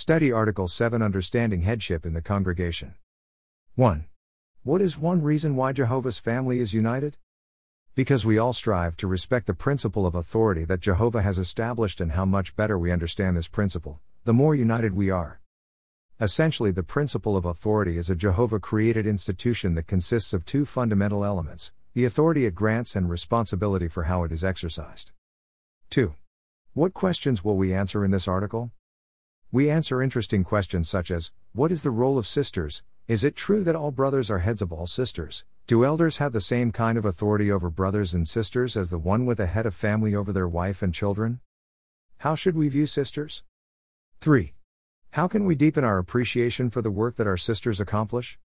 Study Article 7 Understanding Headship in the Congregation. 1. What is one reason why Jehovah's family is united? Because we all strive to respect the principle of authority that Jehovah has established, and how much better we understand this principle, the more united we are. Essentially, the principle of authority is a Jehovah created institution that consists of two fundamental elements the authority it grants and responsibility for how it is exercised. 2. What questions will we answer in this article? We answer interesting questions such as What is the role of sisters? Is it true that all brothers are heads of all sisters? Do elders have the same kind of authority over brothers and sisters as the one with a head of family over their wife and children? How should we view sisters? 3. How can we deepen our appreciation for the work that our sisters accomplish?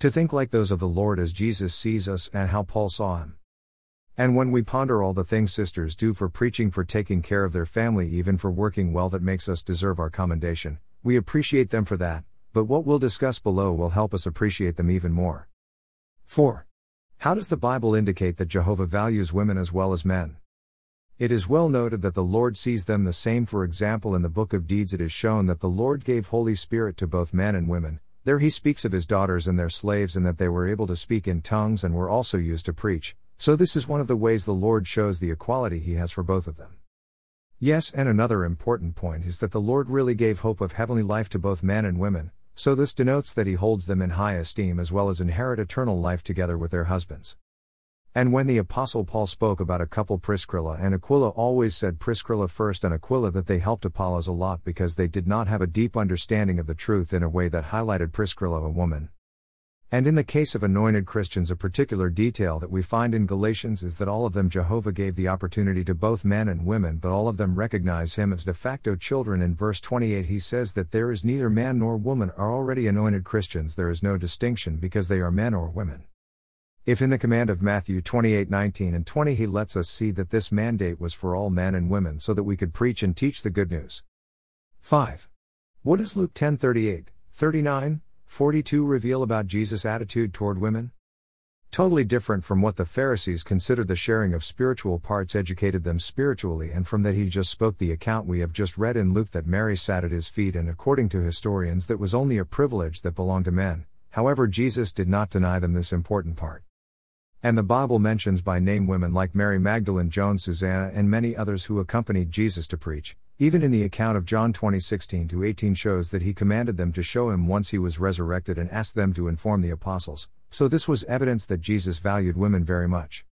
To think like those of the Lord as Jesus sees us and how Paul saw him. And when we ponder all the things sisters do for preaching, for taking care of their family, even for working well, that makes us deserve our commendation, we appreciate them for that, but what we'll discuss below will help us appreciate them even more. 4. How does the Bible indicate that Jehovah values women as well as men? It is well noted that the Lord sees them the same. For example, in the book of Deeds, it is shown that the Lord gave Holy Spirit to both men and women. There he speaks of his daughters and their slaves, and that they were able to speak in tongues and were also used to preach. So, this is one of the ways the Lord shows the equality He has for both of them. Yes, and another important point is that the Lord really gave hope of heavenly life to both men and women, so this denotes that He holds them in high esteem as well as inherit eternal life together with their husbands. And when the Apostle Paul spoke about a couple, Priscilla and Aquila always said Priscilla first and Aquila that they helped Apollos a lot because they did not have a deep understanding of the truth in a way that highlighted Priscilla, a woman. And in the case of anointed Christians, a particular detail that we find in Galatians is that all of them Jehovah gave the opportunity to both men and women, but all of them recognize him as de facto children. In verse 28, he says that there is neither man nor woman are already anointed Christians, there is no distinction because they are men or women. If in the command of Matthew 28 19 and 20 he lets us see that this mandate was for all men and women so that we could preach and teach the good news. 5. What is Luke 10 38, 39, 42 reveal about Jesus' attitude toward women? Totally different from what the Pharisees considered the sharing of spiritual parts educated them spiritually, and from that he just spoke the account we have just read in Luke that Mary sat at his feet, and according to historians, that was only a privilege that belonged to men. However, Jesus did not deny them this important part. And the Bible mentions by name women like Mary Magdalene, Joan, Susanna, and many others who accompanied Jesus to preach. Even in the account of John 20:16 to 18 shows that he commanded them to show him once he was resurrected and asked them to inform the apostles. So this was evidence that Jesus valued women very much.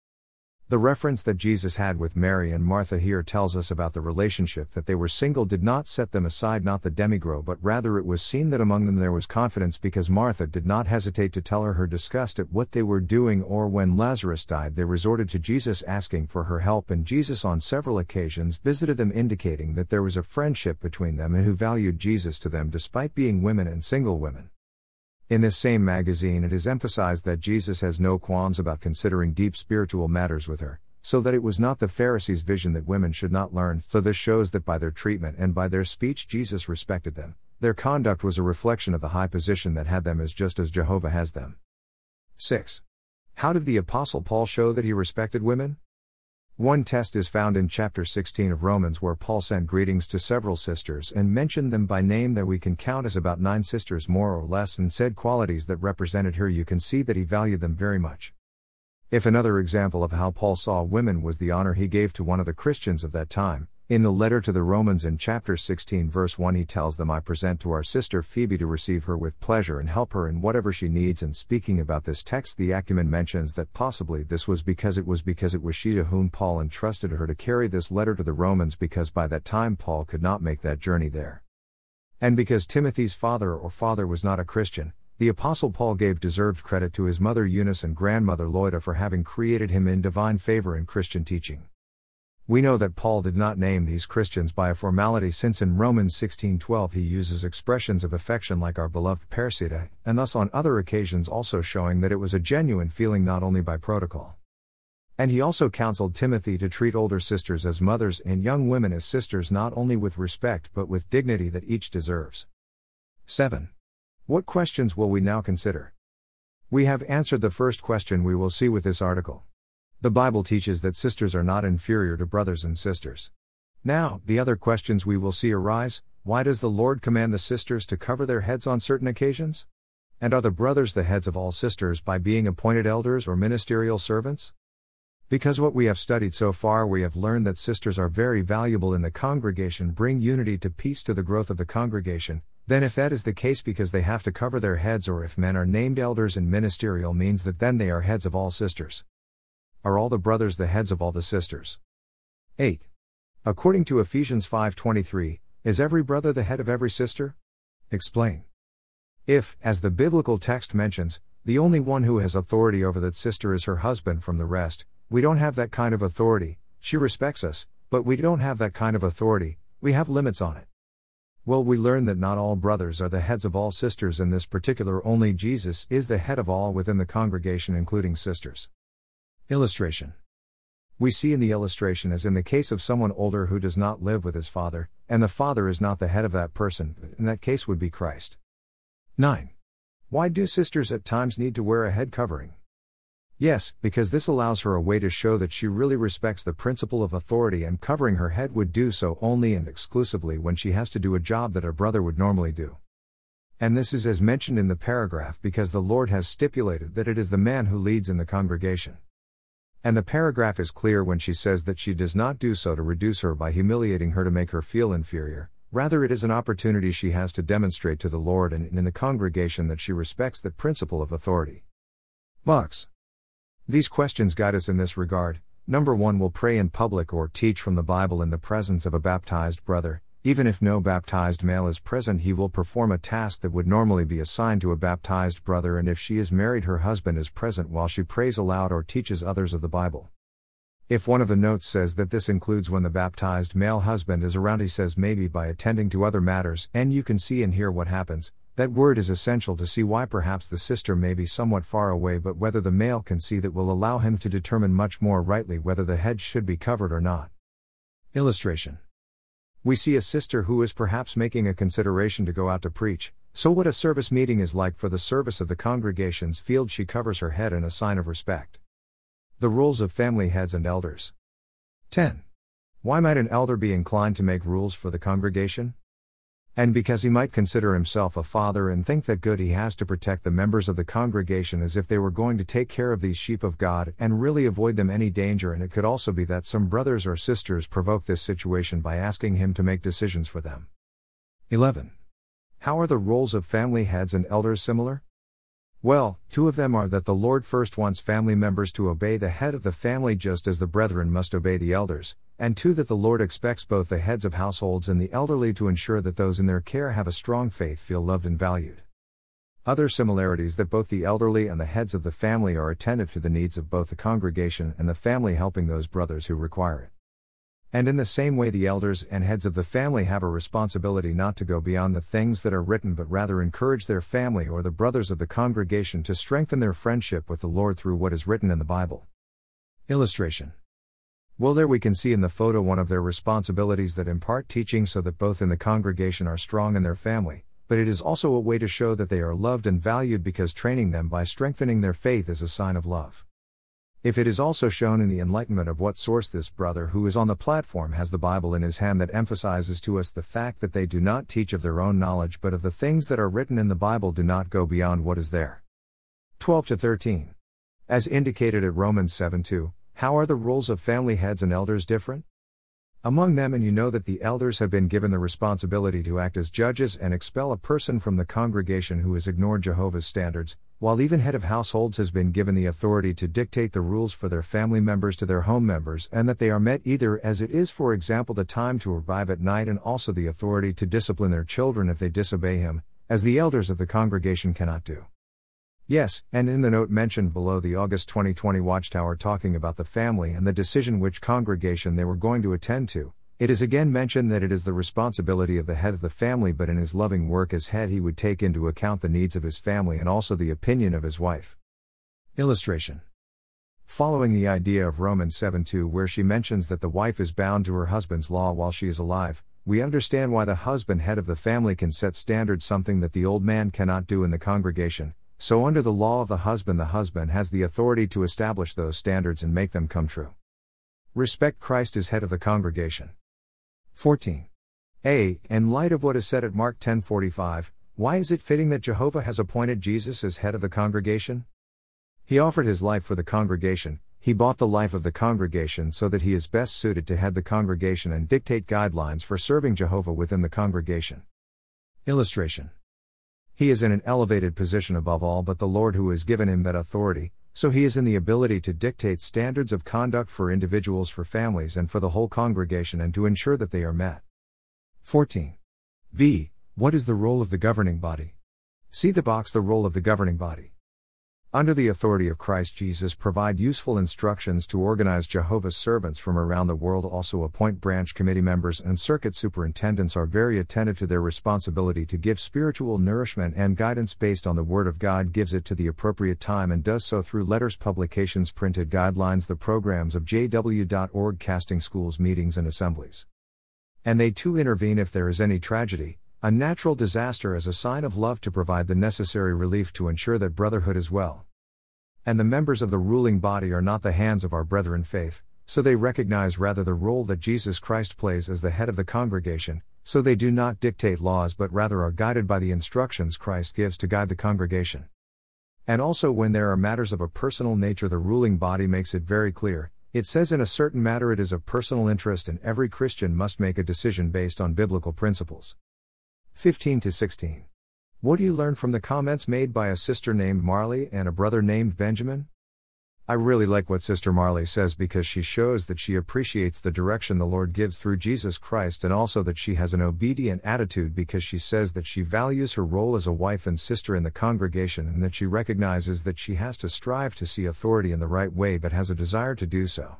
The reference that Jesus had with Mary and Martha here tells us about the relationship that they were single did not set them aside, not the demigro, but rather it was seen that among them there was confidence because Martha did not hesitate to tell her her disgust at what they were doing, or when Lazarus died, they resorted to Jesus asking for her help, and Jesus on several occasions visited them, indicating that there was a friendship between them and who valued Jesus to them despite being women and single women. In this same magazine, it is emphasized that Jesus has no qualms about considering deep spiritual matters with her, so that it was not the Pharisees' vision that women should not learn. So, this shows that by their treatment and by their speech, Jesus respected them. Their conduct was a reflection of the high position that had them as just as Jehovah has them. 6. How did the Apostle Paul show that he respected women? One test is found in chapter 16 of Romans, where Paul sent greetings to several sisters and mentioned them by name that we can count as about nine sisters more or less and said qualities that represented her. You can see that he valued them very much. If another example of how Paul saw women was the honor he gave to one of the Christians of that time, in the letter to the Romans in chapter 16, verse 1, he tells them, I present to our sister Phoebe to receive her with pleasure and help her in whatever she needs. And speaking about this text, the Acumen mentions that possibly this was because it was because it was she to whom Paul entrusted her to carry this letter to the Romans, because by that time Paul could not make that journey there. And because Timothy's father or father was not a Christian, the Apostle Paul gave deserved credit to his mother Eunice and grandmother Loida for having created him in divine favor in Christian teaching. We know that Paul did not name these Christians by a formality since in Romans 16:12 he uses expressions of affection like our beloved Persida, and thus on other occasions also showing that it was a genuine feeling not only by protocol. And he also counseled Timothy to treat older sisters as mothers and young women as sisters not only with respect but with dignity that each deserves. 7. What questions will we now consider? We have answered the first question we will see with this article. The Bible teaches that sisters are not inferior to brothers and sisters. Now, the other questions we will see arise why does the Lord command the sisters to cover their heads on certain occasions? And are the brothers the heads of all sisters by being appointed elders or ministerial servants? Because what we have studied so far, we have learned that sisters are very valuable in the congregation, bring unity to peace to the growth of the congregation. Then, if that is the case because they have to cover their heads, or if men are named elders and ministerial means that then they are heads of all sisters. Are all the brothers the heads of all the sisters? 8. According to Ephesians 5:23, is every brother the head of every sister? Explain. If, as the biblical text mentions, the only one who has authority over that sister is her husband from the rest, we don't have that kind of authority. She respects us, but we don't have that kind of authority, we have limits on it. Well, we learn that not all brothers are the heads of all sisters in this particular, only Jesus is the head of all within the congregation, including sisters. Illustration We see in the illustration as in the case of someone older who does not live with his father, and the father is not the head of that person, in that case would be Christ. 9. Why do sisters at times need to wear a head covering? Yes, because this allows her a way to show that she really respects the principle of authority, and covering her head would do so only and exclusively when she has to do a job that a brother would normally do. And this is as mentioned in the paragraph because the Lord has stipulated that it is the man who leads in the congregation. And the paragraph is clear when she says that she does not do so to reduce her by humiliating her to make her feel inferior, rather, it is an opportunity she has to demonstrate to the Lord and in the congregation that she respects that principle of authority. Box. These questions guide us in this regard. Number 1 will pray in public or teach from the Bible in the presence of a baptized brother. Even if no baptized male is present, he will perform a task that would normally be assigned to a baptized brother, and if she is married, her husband is present while she prays aloud or teaches others of the Bible. If one of the notes says that this includes when the baptized male husband is around, he says maybe by attending to other matters, and you can see and hear what happens. That word is essential to see why perhaps the sister may be somewhat far away, but whether the male can see that will allow him to determine much more rightly whether the head should be covered or not. Illustration we see a sister who is perhaps making a consideration to go out to preach, so what a service meeting is like for the service of the congregation's field, she covers her head in a sign of respect. The rules of family heads and elders. 10. Why might an elder be inclined to make rules for the congregation? And because he might consider himself a father and think that good he has to protect the members of the congregation as if they were going to take care of these sheep of God and really avoid them any danger. And it could also be that some brothers or sisters provoke this situation by asking him to make decisions for them. 11. How are the roles of family heads and elders similar? Well, two of them are that the Lord first wants family members to obey the head of the family just as the brethren must obey the elders, and two that the Lord expects both the heads of households and the elderly to ensure that those in their care have a strong faith, feel loved and valued. Other similarities that both the elderly and the heads of the family are attentive to the needs of both the congregation and the family, helping those brothers who require it. And in the same way, the elders and heads of the family have a responsibility not to go beyond the things that are written, but rather encourage their family or the brothers of the congregation to strengthen their friendship with the Lord through what is written in the Bible. Illustration Well, there we can see in the photo one of their responsibilities that impart teaching so that both in the congregation are strong in their family, but it is also a way to show that they are loved and valued because training them by strengthening their faith is a sign of love. If it is also shown in the enlightenment of what source this brother who is on the platform has the Bible in his hand that emphasizes to us the fact that they do not teach of their own knowledge but of the things that are written in the Bible do not go beyond what is there. 12 to 13. As indicated at Romans 7 2, how are the roles of family heads and elders different? Among them, and you know that the elders have been given the responsibility to act as judges and expel a person from the congregation who has ignored Jehovah's standards, while even head of households has been given the authority to dictate the rules for their family members to their home members, and that they are met either as it is, for example, the time to arrive at night, and also the authority to discipline their children if they disobey him, as the elders of the congregation cannot do. Yes, and in the note mentioned below the August 2020 Watchtower talking about the family and the decision which congregation they were going to attend to, it is again mentioned that it is the responsibility of the head of the family, but in his loving work as head, he would take into account the needs of his family and also the opinion of his wife. Illustration. Following the idea of Romans 7 2, where she mentions that the wife is bound to her husband's law while she is alive, we understand why the husband, head of the family, can set standards, something that the old man cannot do in the congregation, so, under the law of the husband, the husband has the authority to establish those standards and make them come true. Respect Christ as head of the congregation. 14. A. In light of what is said at Mark 10:45, why is it fitting that Jehovah has appointed Jesus as head of the congregation? He offered his life for the congregation, he bought the life of the congregation so that he is best suited to head the congregation and dictate guidelines for serving Jehovah within the congregation. Illustration He is in an elevated position above all but the Lord who has given him that authority, so he is in the ability to dictate standards of conduct for individuals, for families, and for the whole congregation and to ensure that they are met. 14. V. What is the role of the governing body? See the box The role of the governing body under the authority of Christ Jesus provide useful instructions to organize Jehovah's servants from around the world. Also appoint branch committee members and circuit superintendents are very attentive to their responsibility to give spiritual nourishment and guidance based on the word of God gives it to the appropriate time and does so through letters publications printed guidelines the programs of jw.org casting schools meetings and assemblies. And they too intervene if there is any tragedy a natural disaster is a sign of love to provide the necessary relief to ensure that brotherhood is well. And the members of the ruling body are not the hands of our brethren faith, so they recognize rather the role that Jesus Christ plays as the head of the congregation, so they do not dictate laws but rather are guided by the instructions Christ gives to guide the congregation. And also, when there are matters of a personal nature, the ruling body makes it very clear. It says in a certain matter it is of personal interest, and every Christian must make a decision based on biblical principles. 15 to 16. What do you learn from the comments made by a sister named Marley and a brother named Benjamin? I really like what Sister Marley says because she shows that she appreciates the direction the Lord gives through Jesus Christ and also that she has an obedient attitude because she says that she values her role as a wife and sister in the congregation and that she recognizes that she has to strive to see authority in the right way but has a desire to do so.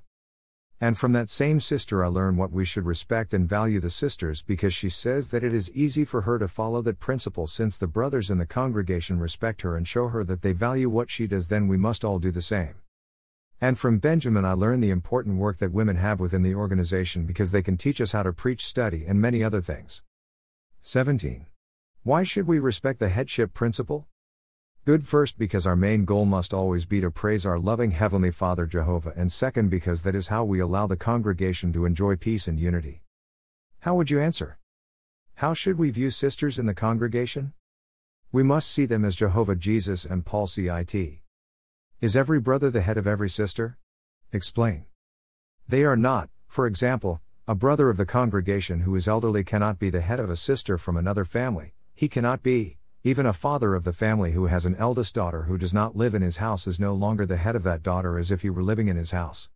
And from that same sister, I learn what we should respect and value the sisters because she says that it is easy for her to follow that principle since the brothers in the congregation respect her and show her that they value what she does, then we must all do the same. And from Benjamin, I learn the important work that women have within the organization because they can teach us how to preach, study, and many other things. 17. Why should we respect the headship principle? Good first because our main goal must always be to praise our loving Heavenly Father Jehovah, and second because that is how we allow the congregation to enjoy peace and unity. How would you answer? How should we view sisters in the congregation? We must see them as Jehovah Jesus and Paul CIT. Is every brother the head of every sister? Explain. They are not, for example, a brother of the congregation who is elderly cannot be the head of a sister from another family, he cannot be, even a father of the family who has an eldest daughter who does not live in his house is no longer the head of that daughter as if he were living in his house.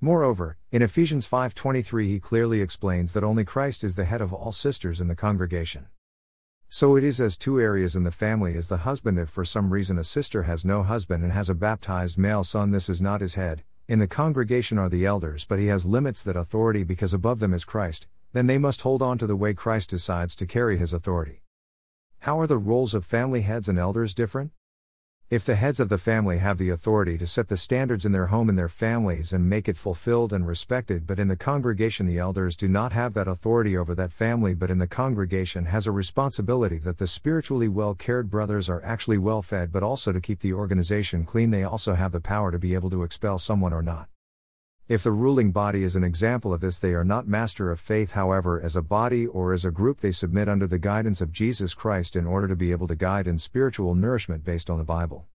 Moreover, in Ephesians 5:23 he clearly explains that only Christ is the head of all sisters in the congregation. So it is as two areas in the family as the husband if for some reason a sister has no husband and has a baptized male son this is not his head. In the congregation are the elders but he has limits that authority because above them is Christ, then they must hold on to the way Christ decides to carry his authority. How are the roles of family heads and elders different? If the heads of the family have the authority to set the standards in their home and their families and make it fulfilled and respected, but in the congregation the elders do not have that authority over that family, but in the congregation has a responsibility that the spiritually well cared brothers are actually well fed, but also to keep the organization clean, they also have the power to be able to expel someone or not. If the ruling body is an example of this, they are not master of faith, however, as a body or as a group, they submit under the guidance of Jesus Christ in order to be able to guide in spiritual nourishment based on the Bible.